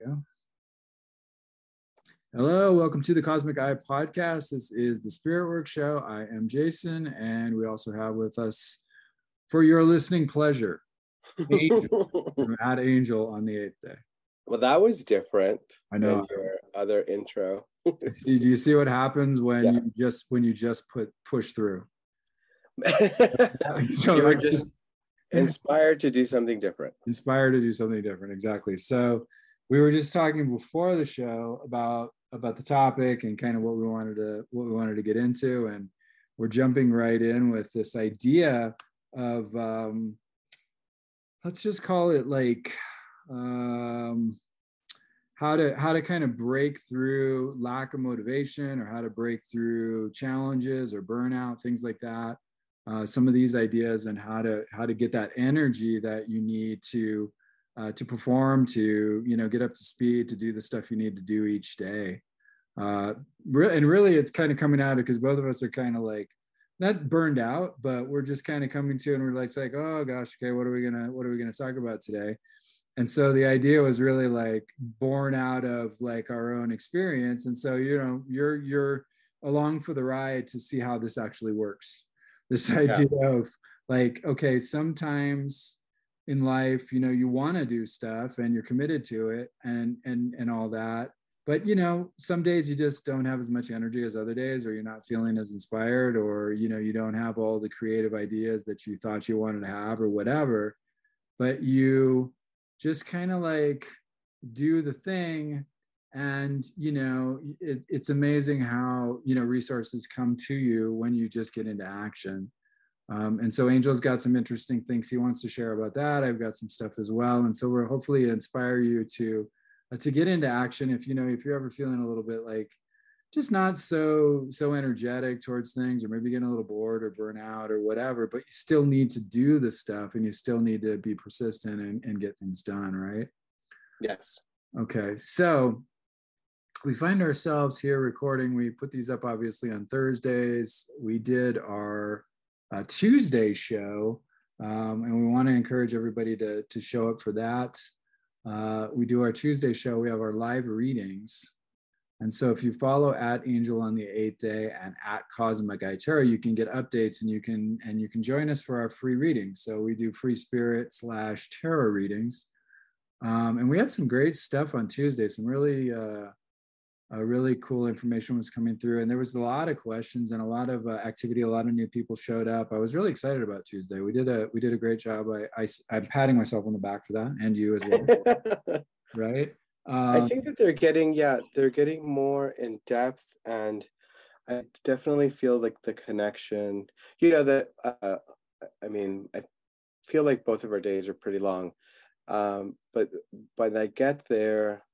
Yeah. Hello, welcome to the Cosmic Eye podcast. This is the Spirit Work Show. I am Jason, and we also have with us for your listening pleasure, Angel, from Angel on the eighth day. Well, that was different. I know. Your other intro. see, do you see what happens when Yeah. you just when you just put push through? you So were just inspired to do something different. inspired to do something different exactly so we were just talking before the show about about the topic and kind of what we wanted to what we wanted to get into. And we're jumping right in with this idea of um let's just call it like um how to how to kind of break through lack of motivation or how to break through challenges or burnout things like that. Uh, some of these ideas and how to how to get that energy that you need to uh, to perform to you know get up to speed to do the stuff you need to do each day. Uh, re- and really it's kind of coming out because both of us are kind of like not burned out but we're just kind of coming to and we're like, it's like oh gosh okay what are we gonna what are we gonna talk about today? And so the idea was really like born out of like our own experience and so you know you're you're along for the ride to see how this actually works. This idea of like okay sometimes in life you know you want to do stuff and you're committed to it and and and all that. But you know some days you just don't have as much energy as other days or you're not feeling as inspired or you know you don't have all the creative ideas that you thought you wanted to have or whatever. But you just kind of like do the thing and you know it, it's amazing how you know resources come to you when you just get into action um, and so angel's got some interesting things he wants to share about that i've got some stuff as well and so we'll hopefully inspire you to uh, to get into action if you know if you're ever feeling a little bit like just not so so energetic towards things or maybe getting a little bored or burn out or whatever but you still need to do the stuff and you still need to be persistent and, and get things done right Yes. Okay, so we find ourselves here recording. We put these up obviously on Thursdays. We did our uh, Tuesday show, um, and we want to encourage everybody to, to show up for that. Uh, we do our Tuesday show, we have our live readings. And so if you follow at Angel on the eighth day and at Cosmic Eye you can get updates and you can and you can join us for our free readings. So we do free spirit slash tarot readings. Um, and we had some great stuff on Tuesday. Some really, uh, uh, really cool information was coming through, and there was a lot of questions and a lot of uh, activity. A lot of new people showed up. I was really excited about Tuesday. We did a we did a great job. I, I am patting myself on the back for that, and you as well, right? I Um, think that they're getting, yeah, they're getting more in depth, and I definitely feel like the connection. You know that. Uh, I mean, I feel like both of our days are pretty long, um, but when I get there,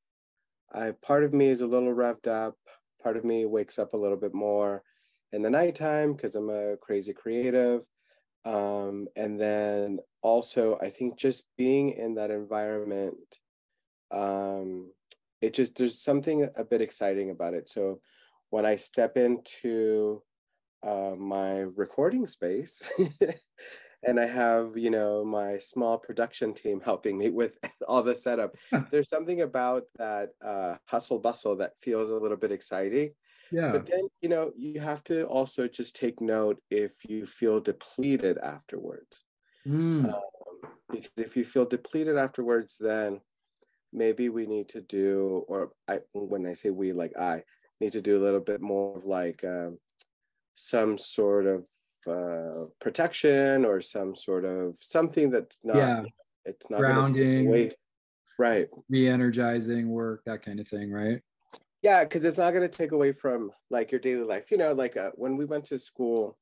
I part of me is a little revved up. Part of me wakes up a little bit more in the nighttime because I'm a crazy creative. Um, and then also, I think just being in that environment um it just there's something a bit exciting about it so when i step into uh, my recording space and i have you know my small production team helping me with all the setup. There's something about that uh, hustle bustle that feels a little bit exciting yeah, but then you know you have to also just take note if you feel depleted afterwards. Mm, um, because if you feel depleted afterwards then maybe we need to do or i when i say we like i need to do a little bit more of like um, some sort of uh, protection or some sort of something that's not Yeah. it's not Grounding. away right re-energizing work, that kind of thing, right? yeah because it's not going to take away from like your daily life you know like uh, when we went to school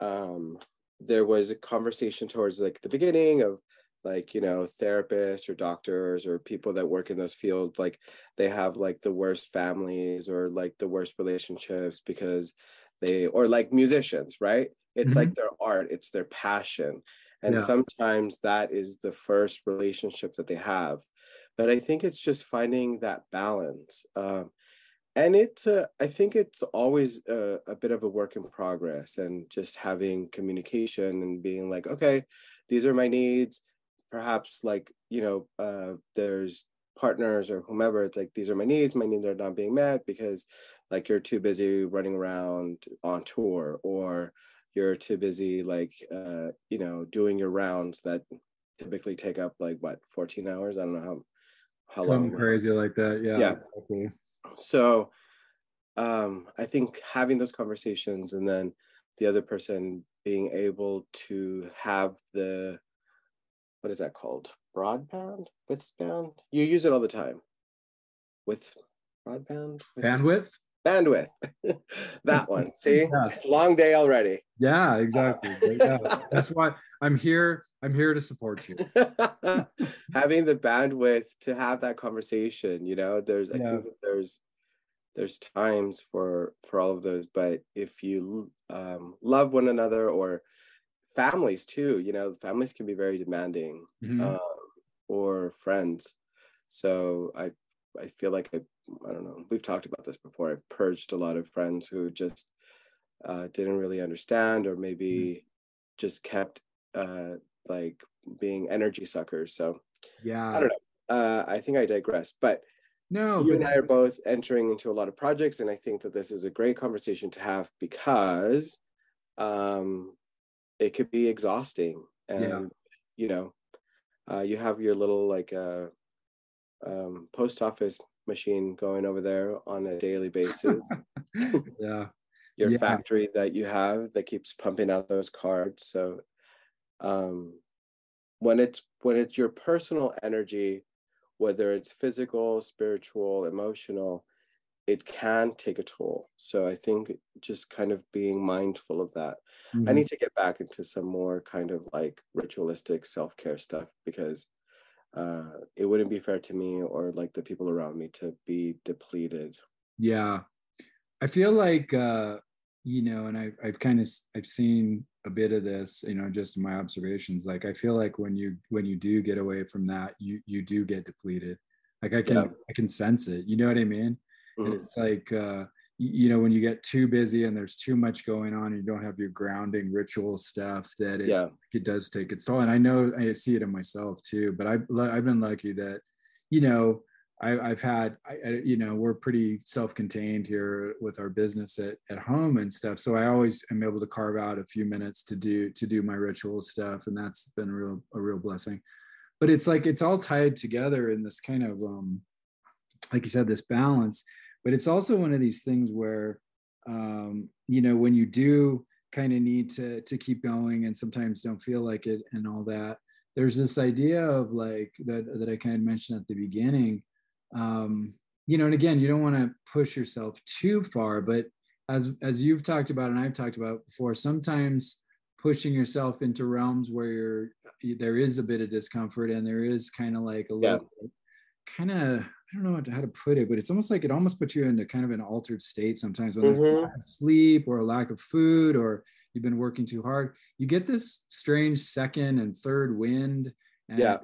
um there was a conversation towards like the beginning of like you know therapists or doctors or people that work in those fields like they have like the worst families or like the worst relationships because they or like musicians right? It's like their art it's their passion. And Yeah. sometimes that is the first relationship that they have. But i think it's just finding that balance um, and it's uh, i think it's always a, a bit of a work in progress and just having communication and being like okay these are my needs. Perhaps like you know uh, there's partners or whomever it's like these are my needs my needs are not being met because like you're too busy running around on tour or you're too busy like uh you know doing your rounds that typically take up like what 14 hours? I don't know how how Something long crazy like that. Yeah yeah. okay. so um i think having those conversations and then the other person being able to have the what is that called? Broadband? Widthband you use it all the time. With broadband? With bandwidth bandwidth. That one see? Yeah. long day already. Yeah exactly. Yeah. that's why i'm here i'm here to support you. Having the bandwidth to have that conversation you know there's i think there's there's times for for all of those but if you um, love one another or families too you know families can be very demanding mm-hmm. uh, or friends. So i i feel like i i don't know we've talked about this before i've purged a lot of friends who just uh, didn't really understand or maybe mm-hmm. just kept uh, like being energy suckers so yeah i don't know uh, i think i digress but no, you and I are both entering into a lot of projects, and I think that this is a great conversation to have because um, it could be exhausting, and yeah. you know, uh, you have your little like uh, um, post office machine going over there on a daily basis. yeah, your yeah. factory that you have that keeps pumping out those cards. So, um, when it's when it's your personal energy whether it's physical, spiritual, emotional, it can take a toll. So I think just kind of being mindful of that. Mm-hmm. I need to get back into some more kind of like ritualistic self care stuff because uh, it wouldn't be fair to me or like the people around me to be depleted. Yeah. I feel like, uh, you know, and I've, I've kind of, I've seen a bit of this you know just my observations like i feel like when you when you do get away from that you you do get depleted like i can yeah. i can sense it you know what i mean mm-hmm. and it's like uh you know when you get too busy and there's too much going on and you don't have your grounding ritual stuff that it's, yeah. it does take its toll and i know i see it in myself too but i've, I've been lucky that you know I, have had, I, you know, we're pretty self-contained here with our business at, at home and stuff. So I always am able to carve out a few minutes to do to do my ritual stuff, and that's been a real a real blessing. But it's like it's all tied together in this kind of, um, like you said, this balance. But it's also one of these things where, um, you know, when you do kind of need to to keep going, and sometimes don't feel like it, and all that. There's this idea of like that that I kind of mentioned at the beginning um, you know, and again, you don't want to push yourself too far, but as as you've talked about and I've talked about before, sometimes pushing yourself into realms where you're there is a bit of discomfort and there is kind of like a little yeah. kind of I don't know how to put it, but it's almost like it almost puts you into kind of an altered state sometimes when mm-hmm. there's sleep or a lack of food or you've been working too hard. You get this strange second and third wind. And yeah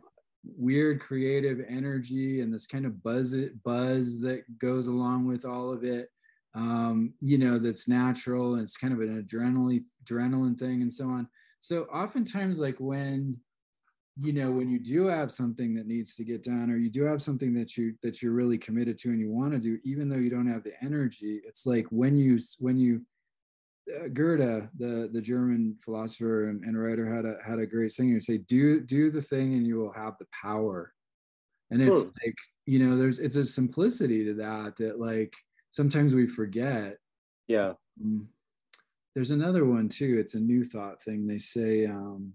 weird creative energy and this kind of buzz it buzz that goes along with all of it um, you know that's natural and it's kind of an adrenaline adrenaline thing and so on so oftentimes like when you know when you do have something that needs to get done or you do have something that you that you're really committed to and you want to do even though you don't have the energy it's like when you when you uh, Goethe, the the German philosopher and, and, writer, had a had a great saying. Say, "Do do the thing, and you will have the power." And it's hmm. like you know, there's it's a simplicity to that that like sometimes we forget. Yeah. Um, there's another one too. It's a new thought thing. They say um,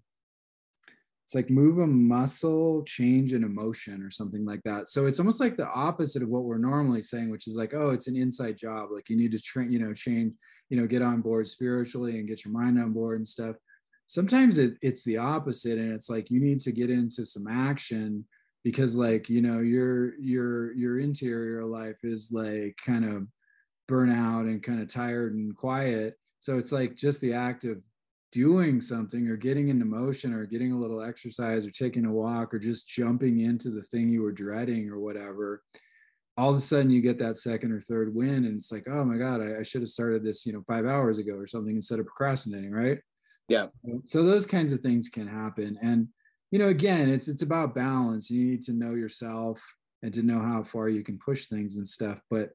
it's like move a muscle, change an emotion, or something like that. So it's almost like the opposite of what we're normally saying, which is like, oh, it's an inside job. Like you need to train, you know, change you know get on board spiritually and get your mind on board and stuff sometimes it, it's the opposite and it's like you need to get into some action because like you know your your your interior life is like kind of burnout and kind of tired and quiet so it's like just the act of doing something or getting into motion or getting a little exercise or taking a walk or just jumping into the thing you were dreading or whatever all of a sudden you get that second or third win and it's like oh my god i, I should have started this you know five hours ago or something instead of procrastinating right? Yeah. So, so, those kinds of things can happen. And you know again it's it's about balance. You need to know yourself and to know how far you can push things and stuff. But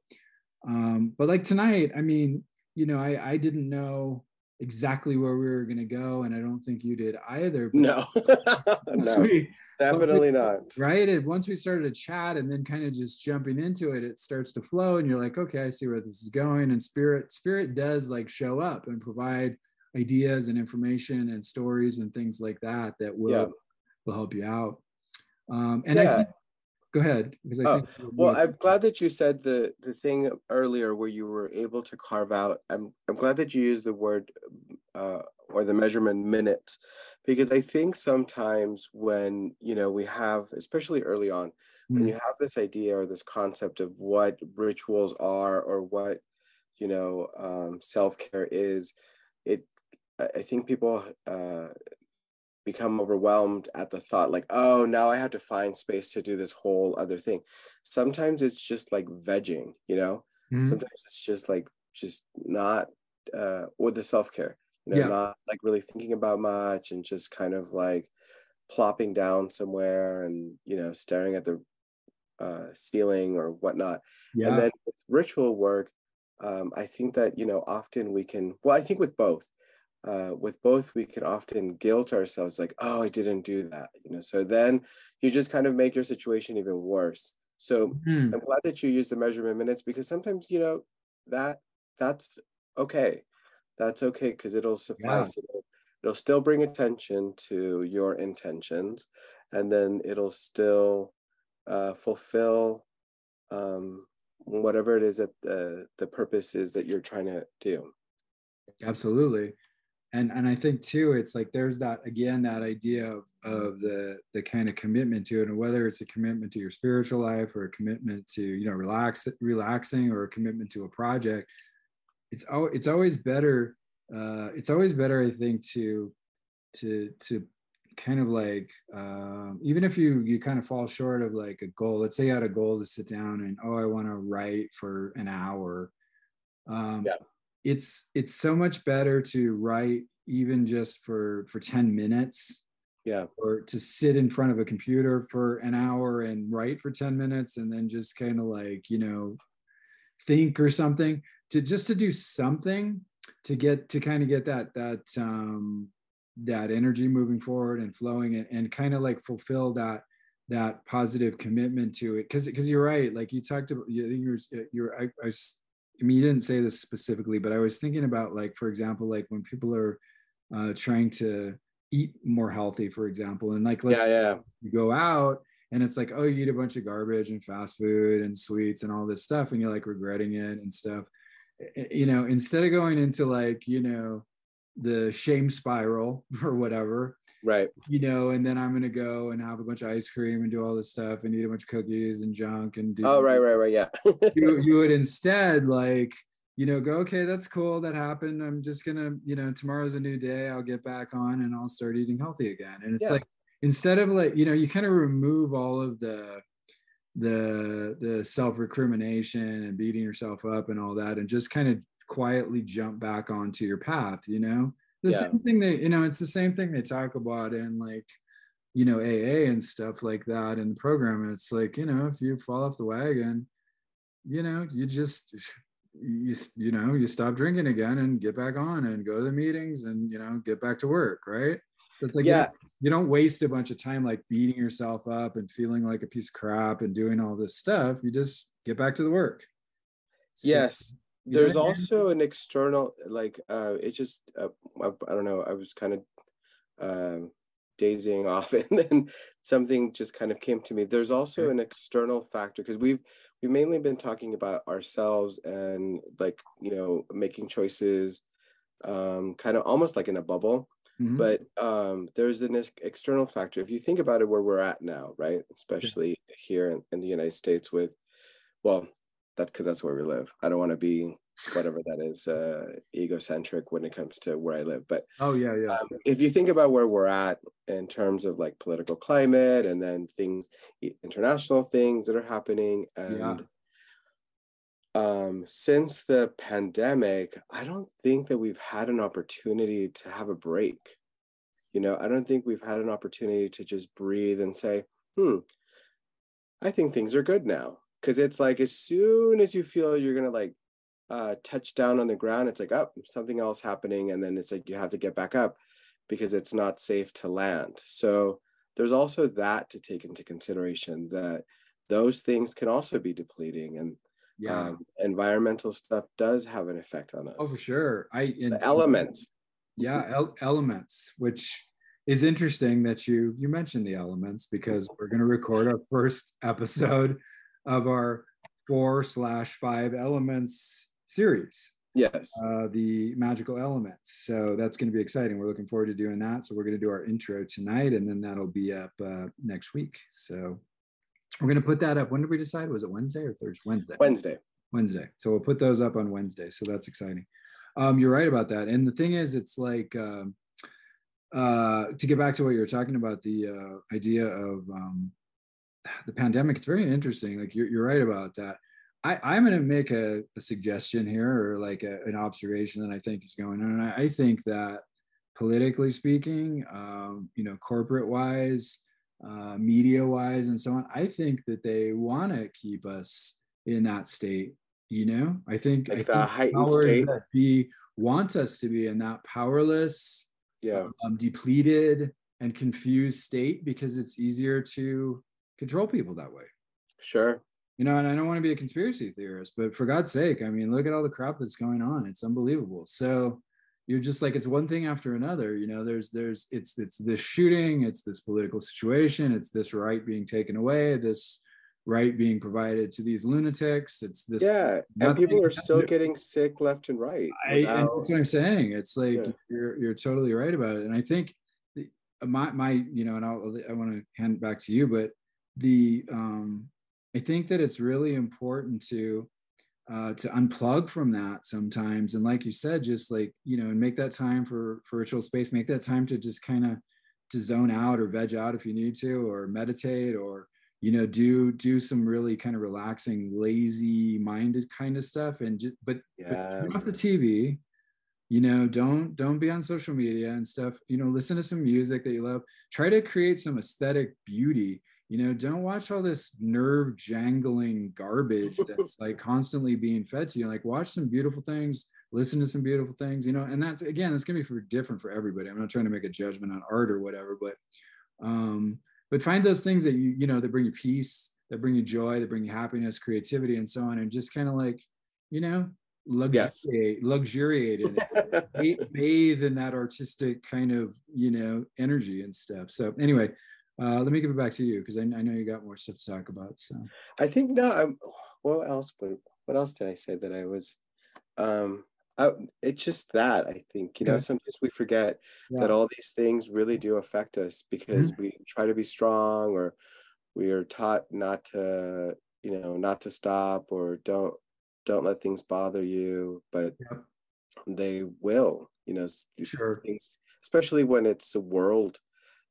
um but like tonight i mean you know i i didn't know exactly where we were going to go and i don't think you did either no no we, definitely we, not right and once we started to chat and then kind of just jumping into it it starts to flow and you're like okay i see where this is going and spirit spirit does like show up and provide ideas and information and stories and things like that that will yeah. will help you out um and yeah. i think go ahead because I oh, think well i'm glad that you said the the thing earlier where you were able to carve out i'm i'm glad that you used the word uh, or the measurement minutes because i think sometimes when you know we have especially early on mm. when you have this idea or this concept of what rituals are or what you know um, self-care is it i think people uh, become overwhelmed at the thought like oh now i have to find space to do this whole other thing sometimes it's just like vegging you know mm-hmm. sometimes it's just like just not uh with the self-care you know yeah. not like really thinking about much and just kind of like plopping down somewhere and you know staring at the uh ceiling or whatnot yeah. and then with ritual work um i think that you know often we can well i think with both uh, with both we can often guilt ourselves like oh i didn't do that you know so then you just kind of make your situation even worse so mm-hmm. i'm glad that you use the measurement minutes because sometimes you know that that's okay that's okay because it'll suffice yeah. it'll, it'll still bring attention to your intentions and then it'll still uh, fulfill um, whatever it is that the, the purpose is that you're trying to do absolutely and and i think too it's like there's that again that idea of of the the kind of commitment to it and whether it's a commitment to your spiritual life or a commitment to you know relax relaxing or a commitment to a project it's al- it's always better uh it's always better i think to to to kind of like um, even if you you kind of fall short of like a goal let's say you had a goal to sit down and oh i want to write for an hour um, yeah. it's it's so much better to write even just for for 10 minutes yeah. or to sit in front of a computer for an hour and write for 10 minutes and then just kind of like you know think or something to just to do something to get to kind of get that that um that energy moving forward and flowing and, and kind of like fulfill that that positive commitment to it because because you're right like you talked about you, you're you're I, I I mean, you didn't say this specifically, but I was thinking about like, for example, like when people are uh, trying to eat more healthy, for example, and like let's yeah, yeah. go out and it's like, oh, you eat a bunch of garbage and fast food and sweets and all this stuff, and you're like regretting it and stuff. Eh, you know, instead of going into like, you know, the shame spiral or whatever, right. you know and then i'm gonna go and have a bunch of ice cream and do all this stuff and eat a bunch of cookies and junk and do oh right right right yeah. you, you would instead like you know go okay that's cool that happened. I'm just gonna you know tomorrow's a new day. I'll get back on and i'll start eating healthy again. And it's yeah. like instead of like you know you kind of remove all of the the the self recrimination and beating yourself up and all that and just kind of quietly jump back onto your path you know? The yeah. same thing they you know it's the same thing they talk about in like you know aa and stuff like that in the program. It's like you know if you fall off the wagon you know you just you you know you stop drinking again and get back on and go to the meetings and you know get back to work right so it's like yeah. you don't waste a bunch of time like beating yourself up and feeling like a piece of crap and doing all this stuff. You just get back to the work. So, then there's also an external like uh it just uh, I, I, don't know i was kind of um dazing off and then something just kind of came to me. There's also an external factor because we've we've mainly been talking about ourselves and like you know making choices um kind of almost like in a bubble mm-hmm. but um there's an external factor if you think about it where we're at now right especially yeah. here in, in the united states with well that's because that's where we live. I don't want to be whatever that is uh, egocentric when it comes to where I live. But oh yeah, yeah. Um, if you think about where we're at in terms of like political climate and then things, international things that are happening, and yeah. Um, since the pandemic, I don't think that we've had an opportunity to have a break. You know, I don't think we've had an opportunity to just breathe and say, hmm, I think things are good now because it's like as soon as you feel you're gonna like uh, touch down on the ground, it's like oh something else happening, and then it's like you have to get back up because it's not safe to land. So there's also that to take into consideration that those things can also be depleting and yeah. um, environmental stuff does have an effect on us. Oh for sure. I the elements. Yeah el- elements which is interesting that you you mentioned the elements because we're going to record our first episode of our four slash five elements series. Yes. Uh, the magical elements. So that's going to be exciting. We're looking forward to doing that. So we're going to do our intro tonight and then that'll be up uh, next week. So we're going to put that up. When did we decide? Was it Wednesday or Thursday? Wednesday. Wednesday. Wednesday. So we'll put those up on Wednesday. So that's exciting. Um, you're right about that. And the thing is, it's like um, uh, to get back to what you were talking about, the uh, idea of um, the pandemic. It's very interesting. Like you're, you're right about that. I, am going to make a, a, suggestion here, or like a, an observation that I think is going on. I, I think that politically speaking, um, you know, corporate wise, uh, media wise and so on i think that they want to keep us in that state you know? I think, like I the think heightened state? that be want us to be in that powerless yeah. um, depleted and confused state because it's easier to control people that way. Sure. You know and i don't want to be a conspiracy theorist but for god's sake i mean look at all the crap that's going on. It's unbelievable. So you're just like it's one thing after another you know there's there's it's it's this shooting it's this political situation it's this right being taken away this right being provided to these lunatics it's this yeah and people are still getting sick left and right I, and that's what i'm saying it's like yeah. you're you're totally right about it and i think the, my my you know and I'll, i want to hand it back to you but the um i think that it's really important to uh, to unplug from that sometimes. And like you said just like you know and make that time for for ritual space make that time to just kind of to zone out or veg out if you need to or meditate or you know do do some really kind of relaxing lazy minded kind of stuff. And just but, yeah. but off the tv you know don't don't be on social media and stuff. You know listen to some music that you love. Try to create some aesthetic beauty you know don't watch all this nerve jangling garbage that's like constantly being fed to you. Like watch some beautiful things listen to some beautiful things you know and that's again it's going to be for different for everybody. I'm not trying to make a judgment on art or whatever but um but find those things that you you know that bring you peace that bring you joy that bring you happiness creativity and so on and just kind of like you know luxuriate, yes. luxuriate in it, bathe in that artistic kind of you know energy and stuff. So anyway uh, let me give it back to you because I, I, know you got more stuff to talk about. So I think no. I'm, what else? What, what else did I say that I was? Um, I, it's just that I think you know sometimes we forget yeah. that all these things really do affect us because mm-hmm. we try to be strong or we are taught not to you know not to stop or don't don't let things bother you but yep. they will you know sure. things especially when it's a world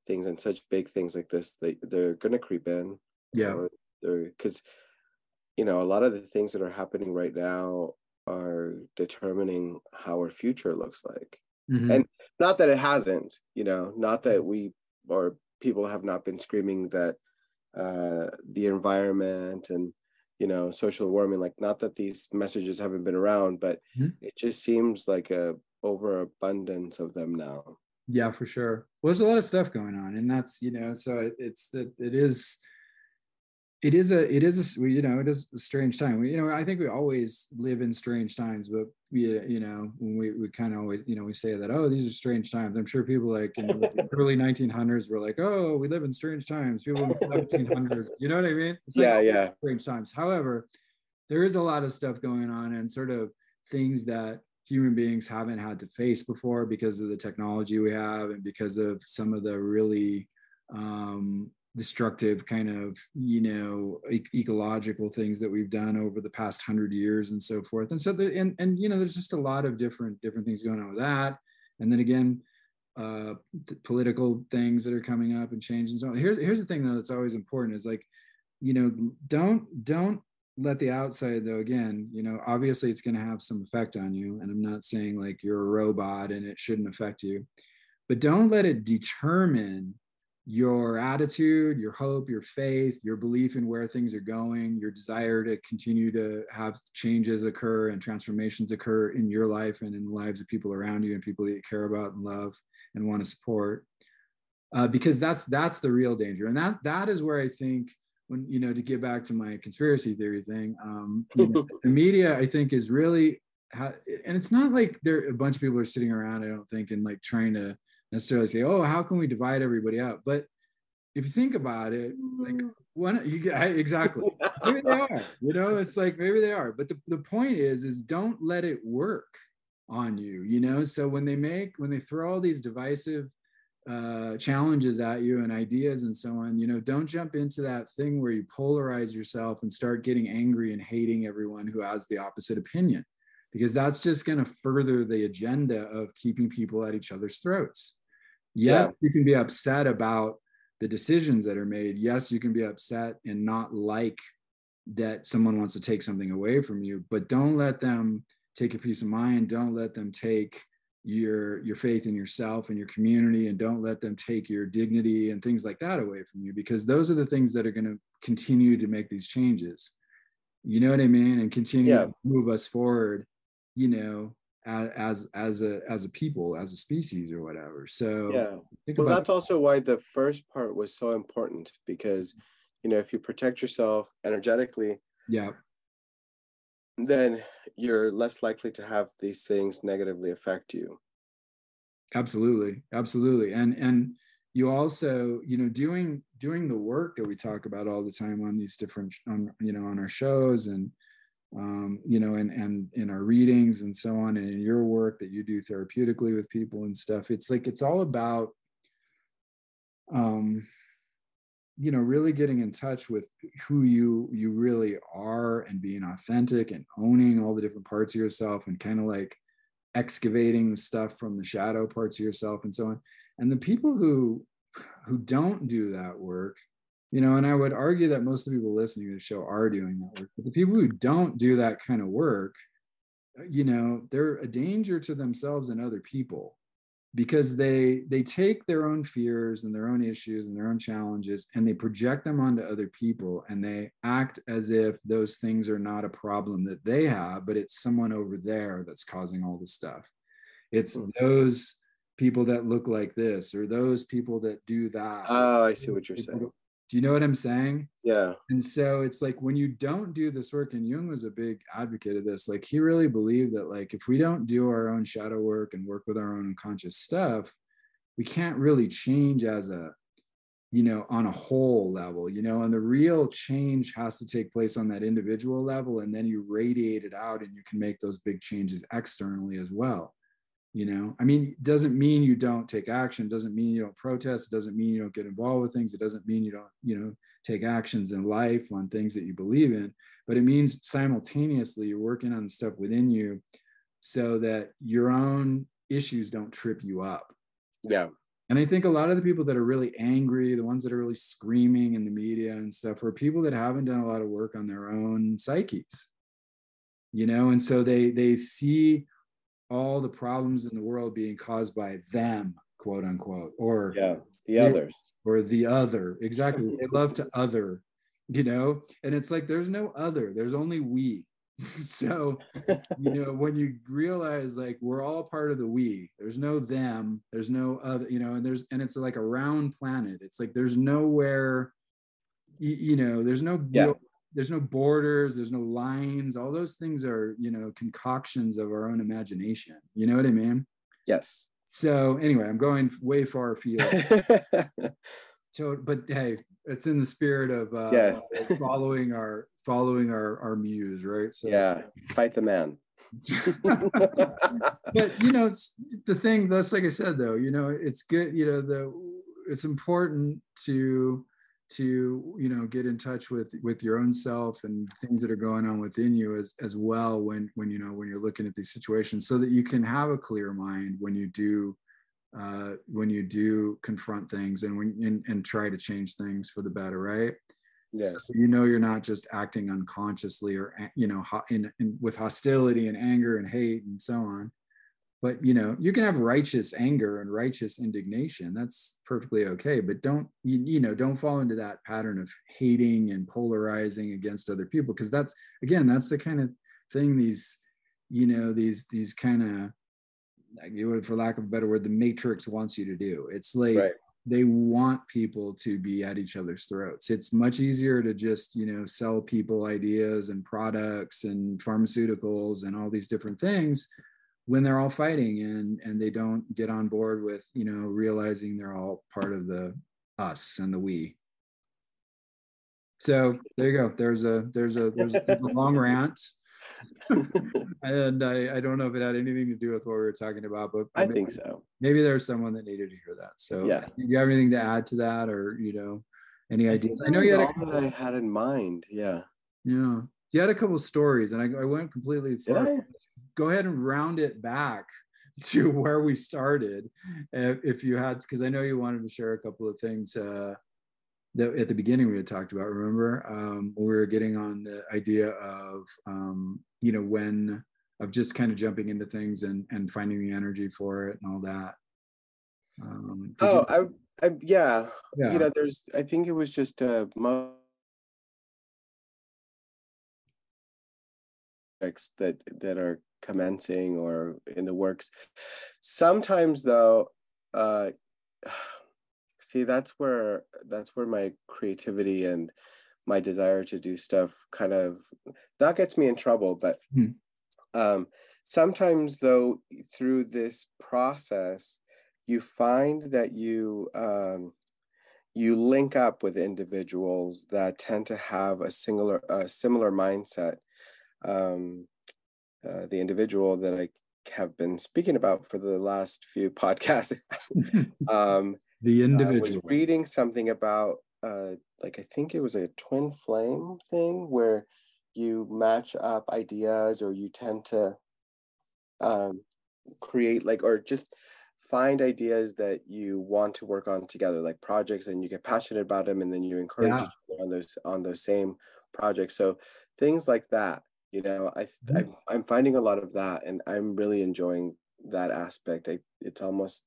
things and such big things like this they they're gonna creep in yeah they're because you know a lot of the things that are happening right now are determining how our future looks like mm-hmm. and not that it hasn't you know not that we or people have not been screaming that uh the environment and you know social warming like not that these messages haven't been around but mm-hmm. it just seems like a overabundance of them now yeah for sure. Well there's a lot of stuff going on and that's you know so it, it's that it is it is a it is a you know it is a strange time. We, you know i think we always live in strange times but we you know when we, we kind of always you know we say that oh these are strange times. I'm sure people like in the early 1900s were like oh we live in strange times. People in the 1700s you know what i mean? It's yeah like, yeah. strange times. However there is a lot of stuff going on and sort of things that human beings haven't had to face before because of the technology we have and because of some of the really um, destructive kind of you know e- ecological things that we've done over the past hundred years and so forth. And so the, and and you know there's just a lot of different different things going on with that. And then again uh political things that are coming up and changes so here's here's the thing though that's always important is like you know don't don't let the outside though again you know obviously it's going to have some effect on you and i'm not saying like you're a robot and it shouldn't affect you but don't let it determine your attitude, your hope, your faith, your belief in where things are going, your desire to continue to have changes occur and transformations occur in your life and in the lives of people around you and people that you care about and love and want to support. Uh, because that's that's the real danger, and that that is where I think when you know to get back to my conspiracy theory thing, um, you know, the media I think is really, ha- and it's not like there a bunch of people are sitting around. I don't think and like trying to necessarily say, oh, how can we divide everybody up? But if you think about it, like mm. one, you get exactly, maybe they are, you know, it's like maybe they are. But the, the point is, is don't let it work on you, you know? So when they make, when they throw all these divisive uh, challenges at you and ideas and so on, you know, don't jump into that thing where you polarize yourself and start getting angry and hating everyone who has the opposite opinion, because that's just going to further the agenda of keeping people at each other's throats. Yes yeah. you can be upset about the decisions that are made. Yes you can be upset and not like that someone wants to take something away from you but don't let them take your peace of mind. Don't let them take your your faith in yourself and your community and don't let them take your dignity and things like that away from you because those are the things that are going to continue to make these changes. You know what i mean? And continue yeah. to move us forward you know as as a as a people as a species or whatever. So yeah. well that's also why the first part was so important because you know if you protect yourself energetically yeah then you're less likely to have these things negatively affect you absolutely absolutely and and you also you know doing doing the work that we talk about all the time on these different on you know on our shows and um, you know, and and in our readings and so on, and in your work that you do therapeutically with people and stuff. It's like it's all about, um, you know, really getting in touch with who you you really are and being authentic and owning all the different parts of yourself and kind of like excavating stuff from the shadow parts of yourself and so on. And the people who who don't do that work you know and i would argue that most of the people listening to the show are doing that work but the people who don't do that kind of work you know they're a danger to themselves and other people because they they take their own fears and their own issues and their own challenges and they project them onto other people and they act as if those things are not a problem that they have but it's someone over there that's causing all the stuff. It's mm-hmm. those people that look like this or those people that do that. Oh i see what you're saying do you know what I'm saying? Yeah. And so it's like when you don't do this work, and Jung was a big advocate of this, like he really believed that like if we don't do our own shadow work and work with our own unconscious stuff, we can't really change as a you know on a whole level you know and the real change has to take place on that individual level and then you radiate it out and you can make those big changes externally as well you know? I mean it doesn't mean you don't take action doesn't mean you don't protest it doesn't mean you don't get involved with things it doesn't mean you don't you know take actions in life on things that you believe in but it means simultaneously you're working on stuff within you so that your own issues don't trip you up. Yeah. And i think a lot of the people that are really angry the ones that are really screaming in the media and stuff are people that haven't done a lot of work on their own psyches you know? And so they they see all the problems in the world being caused by them quote unquote or yeah the others. or the other. Exactly. They love to other you know? And it's like there's no other. There's only we. So you know when you realize like we're all part of the we there's no them there's no other you know and there's and it's like a round planet. It's like there's nowhere you, you know there's no yeah there's no borders there's no lines. All those things are you know concoctions of our own imagination. You know what i mean? Yes. So anyway i'm going way far afield. So but hey it's in the spirit of uh yes. following our following our our muse right? So yeah. Fight the man. But you know it's the thing that's like i said though you know it's good you know the it's important to to you know get in touch with with your own self and things that are going on within you as as well when when you know when you're looking at these situations so that you can have a clear mind when you do uh, when you do confront things and when and, and try to change things for the better right? Yes. so you know you're not just acting unconsciously or you know in, in with hostility and anger and hate and so on but you know you can have righteous anger and righteous indignation. That's perfectly okay. But don't you, you know don't fall into that pattern of hating and polarizing against other people. Because that's again that's the kind of thing these you know these these kind of for lack of a better word the matrix wants you to do. It's like right. they want people to be at each other's throats. It's much easier to just you know sell people ideas and products and pharmaceuticals and all these different things when they're all fighting and and they don't get on board with you know realizing they're all part of the us and the we. So there you go. There's a there's a there's, there's a long rant. And I, I don't know if it had anything to do with what we were talking about but i maybe, think so. maybe there's someone that needed to hear that. So yeah. do you have anything to add to that or you know any ideas? i, know you had a, that i had in mind. Yeah. Yeah. You had a couple stories and I, I went completely far go ahead and round it back to where we started if you had because i know you wanted to share a couple of things uh, that at the beginning we had talked about remember? Um, we were getting on the idea of um, you know when of just kind of jumping into things and and finding the energy for it and all that. Um, oh you- I, I yeah. yeah. you know there's i think it was just uh that that are commencing or in the works. Sometimes though, uh, see that's where that's where my creativity and my desire to do stuff kind of not gets me in trouble, but hmm. um, sometimes though through this process, you find that you um, you link up with individuals that tend to have a singular a similar mindset. Um, uh, the individual that I have been speaking about for the last few podcasts. um, the individual. was reading something about, uh, like, I think it was a twin flame thing where you match up ideas or you tend to um, create, like, or just find ideas that you want to work on together like projects and you get passionate about them and then you encourage yeah. on those on those same projects so things like that you know I, mm-hmm. I i'm finding a lot of that and i'm really enjoying that aspect. I, it's almost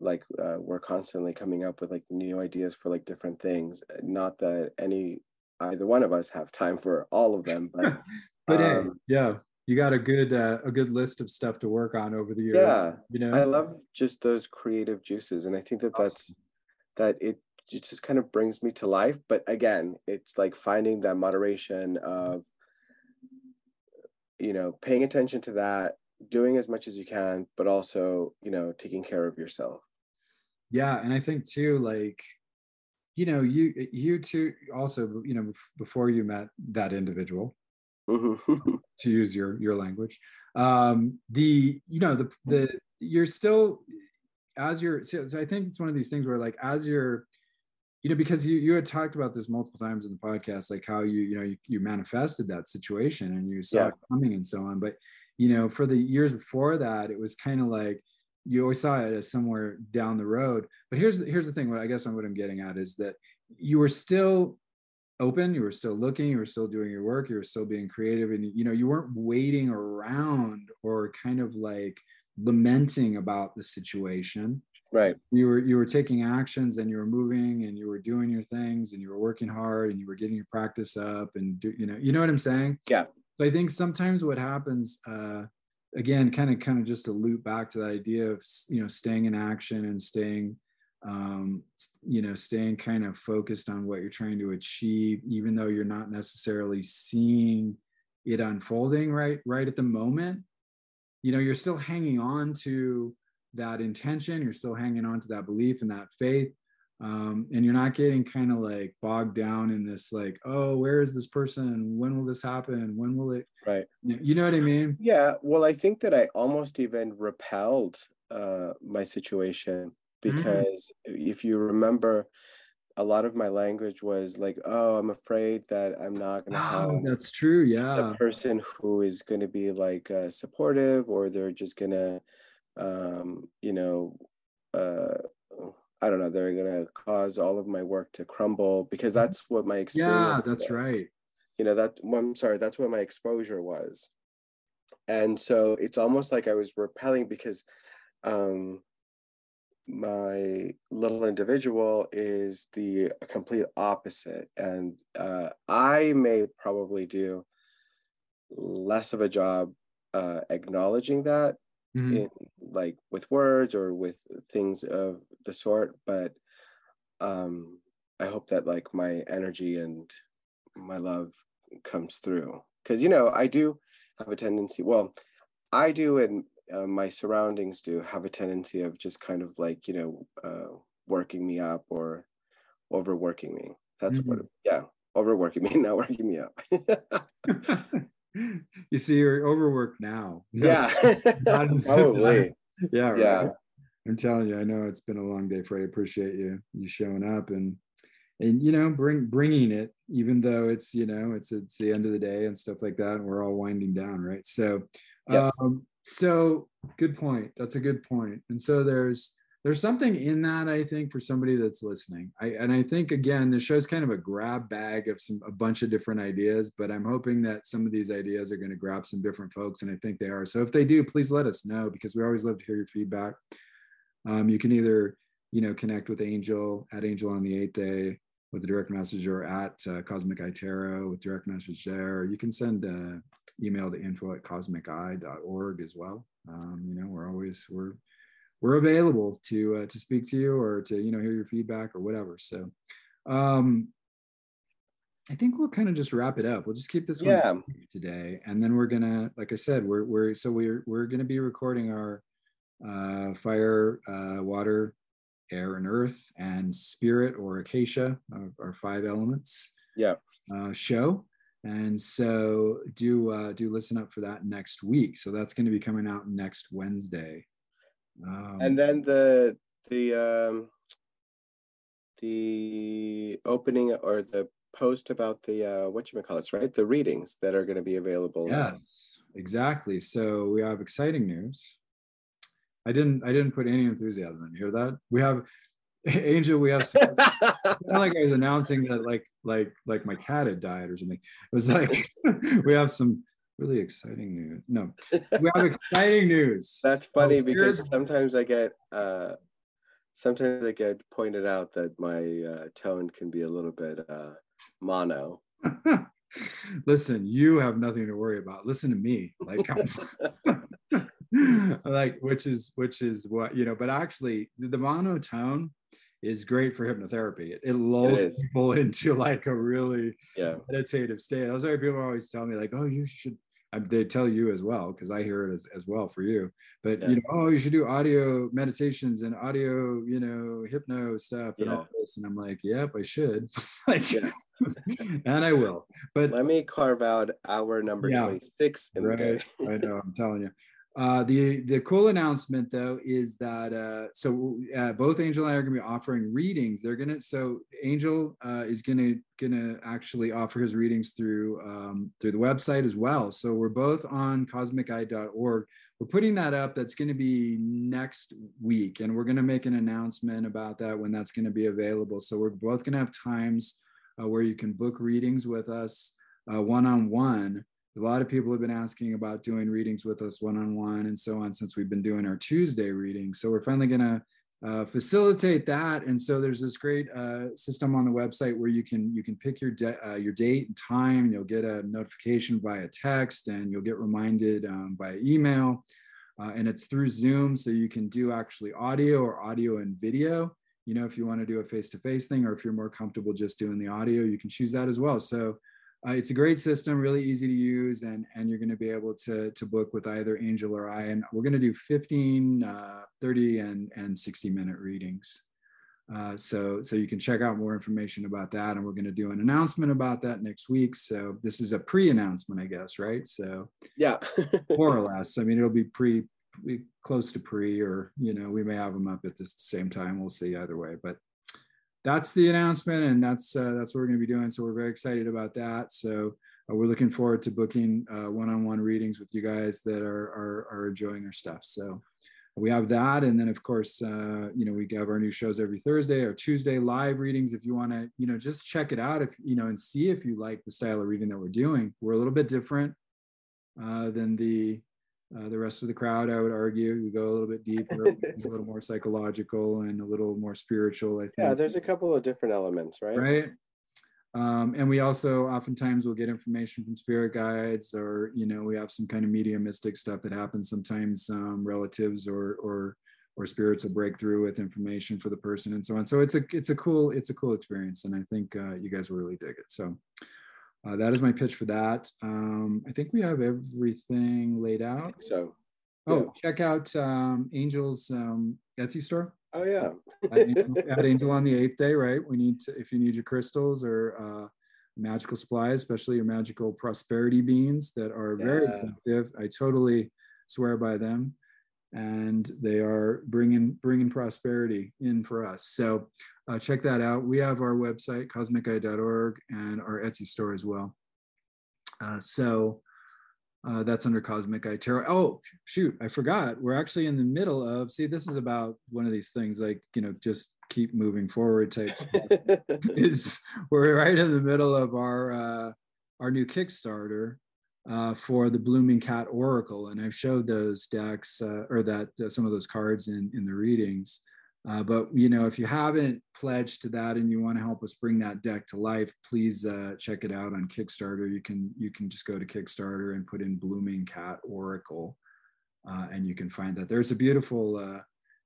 like uh, we're constantly coming up with like new ideas for like different things. Not that any either one of us have time for all of them but but um, hey, yeah you got a good uh, a good list of stuff to work on over the year yeah. you know? I love just those creative juices and i think that awesome. that's that it it just kind of brings me to life but again it's like finding that moderation of you know paying attention to that doing as much as you can but also you know taking care of yourself yeah and i think too like you know you you too also you know before you met that individual mm-hmm. to use your your language um the you know the the you're still as you're so i think it's one of these things where like as you're you know because you you had talked about this multiple times in the podcast like how you you know you, you manifested that situation and you saw yeah. it coming and so on. But you know for the years before that it was kind of like you always saw it as somewhere down the road. But here's here's the thing what i guess i'm what i'm getting at is that you were still open you were still looking you were still doing your work you were still being creative and you know you weren't waiting around or kind of like lamenting about the situation right. You were you were taking actions and you were moving and you were doing your things and you were working hard and you were getting your practice up and do you know you know what i'm saying? Yeah. So i think sometimes what happens uh again kind of kind of just to loop back to the idea of you know staying in action and staying um you know staying kind of focused on what you're trying to achieve even though you're not necessarily seeing it unfolding right right at the moment you know you're still hanging on to that intention. You're still hanging on to that belief and that faith. Um, and you're not getting kind of like bogged down in this like oh where is this person? When will this happen? When will it right. You know what i mean? Yeah well i think that i almost even repelled uh, my situation mm-hmm. because mm-hmm. if you remember a lot of my language was like oh i'm afraid that i'm not going to have that's true yeah. the person who is going to be like uh, supportive or they're just going to um, you know, uh, I don't know, they're gonna cause all of my work to crumble because mm-hmm. that's what my experience. Yeah, that's was. right. You know that. I'm sorry, that's what my exposure was, and so it's almost like I was repelling because um, my little individual is the complete opposite, and uh, I may probably do less of a job uh, acknowledging that mm-hmm. in like with words or with things of the sort, but um, I hope that like my energy and my love comes through because you know I do have a tendency. Well, I do, and uh, my surroundings do have a tendency of just kind of like you know uh, working me up or overworking me. That's mm-hmm. what. Yeah, overworking me, not working me up. you see, you're overworked now. Yeah, probably. Yeah, right. yeah. I'm telling you, I know it's been a long day, Freddie. I appreciate you you showing up and and you know bring bringing it even though it's you know it's it's the end of the day and stuff like that and we're all winding down right so yes. um so good point that's a good point and so there's there's something in that i think for somebody that's listening i and i think again the show's kind of a grab bag of some a bunch of different ideas but i'm hoping that some of these ideas are going to grab some different folks and i think they are so if they do please let us know because we always love to hear your feedback um, you can either you know connect with angel at angel on the eighth day with a direct message or at uh, Cosmic Tarot with direct message there. You can send an email to info at cosmiceye.org as well. Um, you know, we're always, we're, we're available to, uh, to speak to you or to, you know, hear your feedback or whatever. So, um, I think we'll kind of just wrap it up. We'll just keep this yeah. one today. And then we're gonna, like I said, we're, we're, so we're, we're going to be recording our, uh, fire, uh, water, air and earth and spirit or akasha our five elements yeah uh, show and so do uh, do listen up for that next week so that's going to be coming out next wednesday um, and then the the um the opening or the post about the uh what you call it right the readings that are going to be available yes exactly so we have exciting news I didn't I didn't put any enthusiasm in. You hear that? We have Angel, we have some, like I was announcing that like like like my cat had died or something. It was like we have some really exciting news. No, we have exciting news. That's funny so because sometimes I get uh sometimes I get pointed out that my uh, tone can be a little bit uh mono. Listen, you have nothing to worry about. Listen to me. Like like which is which is what you know but actually the monotone is great for hypnotherapy it, it lulls it people into like a really yeah. meditative state that's why people always tell me like oh you should they tell you as well because i hear it as, as well for you. But yeah. you know oh you should do audio meditations and audio you know hypno stuff and yeah. all this and i'm like yep i should. Like yeah. and i will. But let me carve out hour number 26 right. I know i'm telling you uh, the the cool announcement though is that uh, so uh, both Angel and I are going to be offering readings. They're gonna so Angel uh, is gonna gonna actually offer his readings through um, through the website as well. So we're both on cosmiceye.org. We're putting that up. That's going to be next week, and we're going to make an announcement about that when that's going to be available. So we're both going to have times uh, where you can book readings with us one on one a lot of people have been asking about doing readings with us one-on-one and so on since we've been doing our tuesday readings. So we're finally going to uh, facilitate that. And so there's this great uh, system on the website where you can you can pick your uh, your date and time. And you'll get a notification via text and you'll get reminded um, via email. Uh, and it's through zoom so you can do actually audio or audio and video. You know if you want to do a face-to-face thing or if you're more comfortable just doing the audio you can choose that as well. So uh, it's a great system, really easy to use, and, and you're going to be able to, to book with either Angel or I. And we're going to do 15, uh, 30, and, and 60 minute readings. Uh, so, so you can check out more information about that. And we're going to do an announcement about that next week. So this is a pre-announcement, I guess, right? So yeah, more or less. I mean, it'll be pre, close to pre, or you know, we may have them up at the same time. We'll see either way. But that's the announcement, and that's uh, that's what we're going to be doing. So we're very excited about that. So uh, we're looking forward to booking uh, one-on-one readings with you guys that are, are, are enjoying our stuff. So we have that, and then of course, uh, you know, we have our new shows every Thursday or Tuesday live readings. If you want to, you know, just check it out, if you know, and see if you like the style of reading that we're doing. We're a little bit different uh, than the uh, the rest of the crowd, I would argue. We go a little bit deeper, a little more psychological and a little more spiritual, I think. Yeah, there's a couple of different elements, right? Right. Um, and we also oftentimes will get information from spirit guides or, you know, we have some kind of mediumistic stuff that happens. Sometimes um, relatives or, or, or spirits will break through with information for the person and so on. So it's a, it's a cool, it's a cool experience. And I think uh, you guys will really dig it. So uh, that is my pitch for that. Um, I think we have everything laid out. So, Oh, check out um, Angel's um, Etsy store. oh yeah. At Angel, at Angel on the eighth day, right? We need to, if you need your crystals or uh, magical supplies, especially your magical prosperity beans that are very effective. I totally swear by them, and they are bringing bringing prosperity in for us. So uh, check that out. We have our website cosmiceye.org and our Etsy store as well. Uh, so uh, that's under Cosmic Eye Tarot. Oh, shoot, I forgot. We're actually in the middle of, see, this is about one of these things like, you know, just keep moving forward type stuff. is we're right in the middle of our uh, our new Kickstarter uh, for the Blooming Cat Oracle, and I've showed those decks uh, or that uh, some of those cards in in the readings. Uh, but you know, if you haven't pledged to that and you want to help us bring that deck to life, please uh, check it out on Kickstarter. You can you can just go to Kickstarter and put in Blooming Cat Oracle, uh, and you can find that. There's a beautiful uh,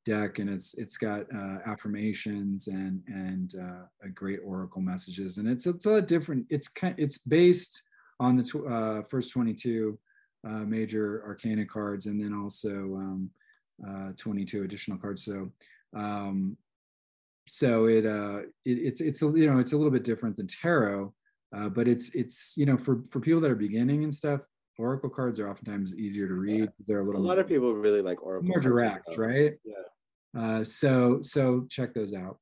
deck, and it's it's got uh, affirmations and and uh, great oracle messages, and it's it's a different. It's kind it's based on the tw- first 22 uh, major arcana cards, and then also um, uh, 22 additional cards. So um, so it uh it, it's it's a, you know it's a little bit different than tarot uh, but it's it's you know for for people that are beginning and stuff oracle cards are oftentimes easier to read because they're a a little lot of people really like Oracle. more direct well. right Yeah. uh so so check those out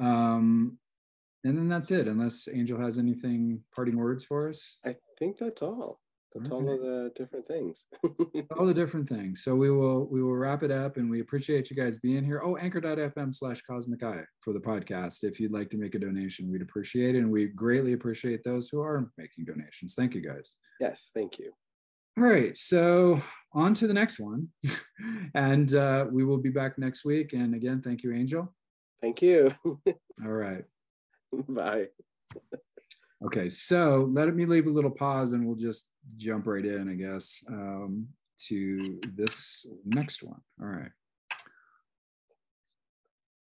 um and then that's it unless angel has anything parting words for us I think that's all. That's all Okay. of the different things. all the different things. So we will we will wrap it up, and we appreciate you guys being here. Oh, anchor.fm slash cosmic eye for the podcast. If you'd like to make a donation, we'd appreciate it, and we greatly appreciate those who are making donations. Thank you guys. yes, thank you. All right, so on to the next one, and uh, we will be back next week. And again, thank you, Angel. Thank you. All right. Bye. Okay, so let me leave a little pause and we'll just jump right in, I guess, um, to this next one. All right.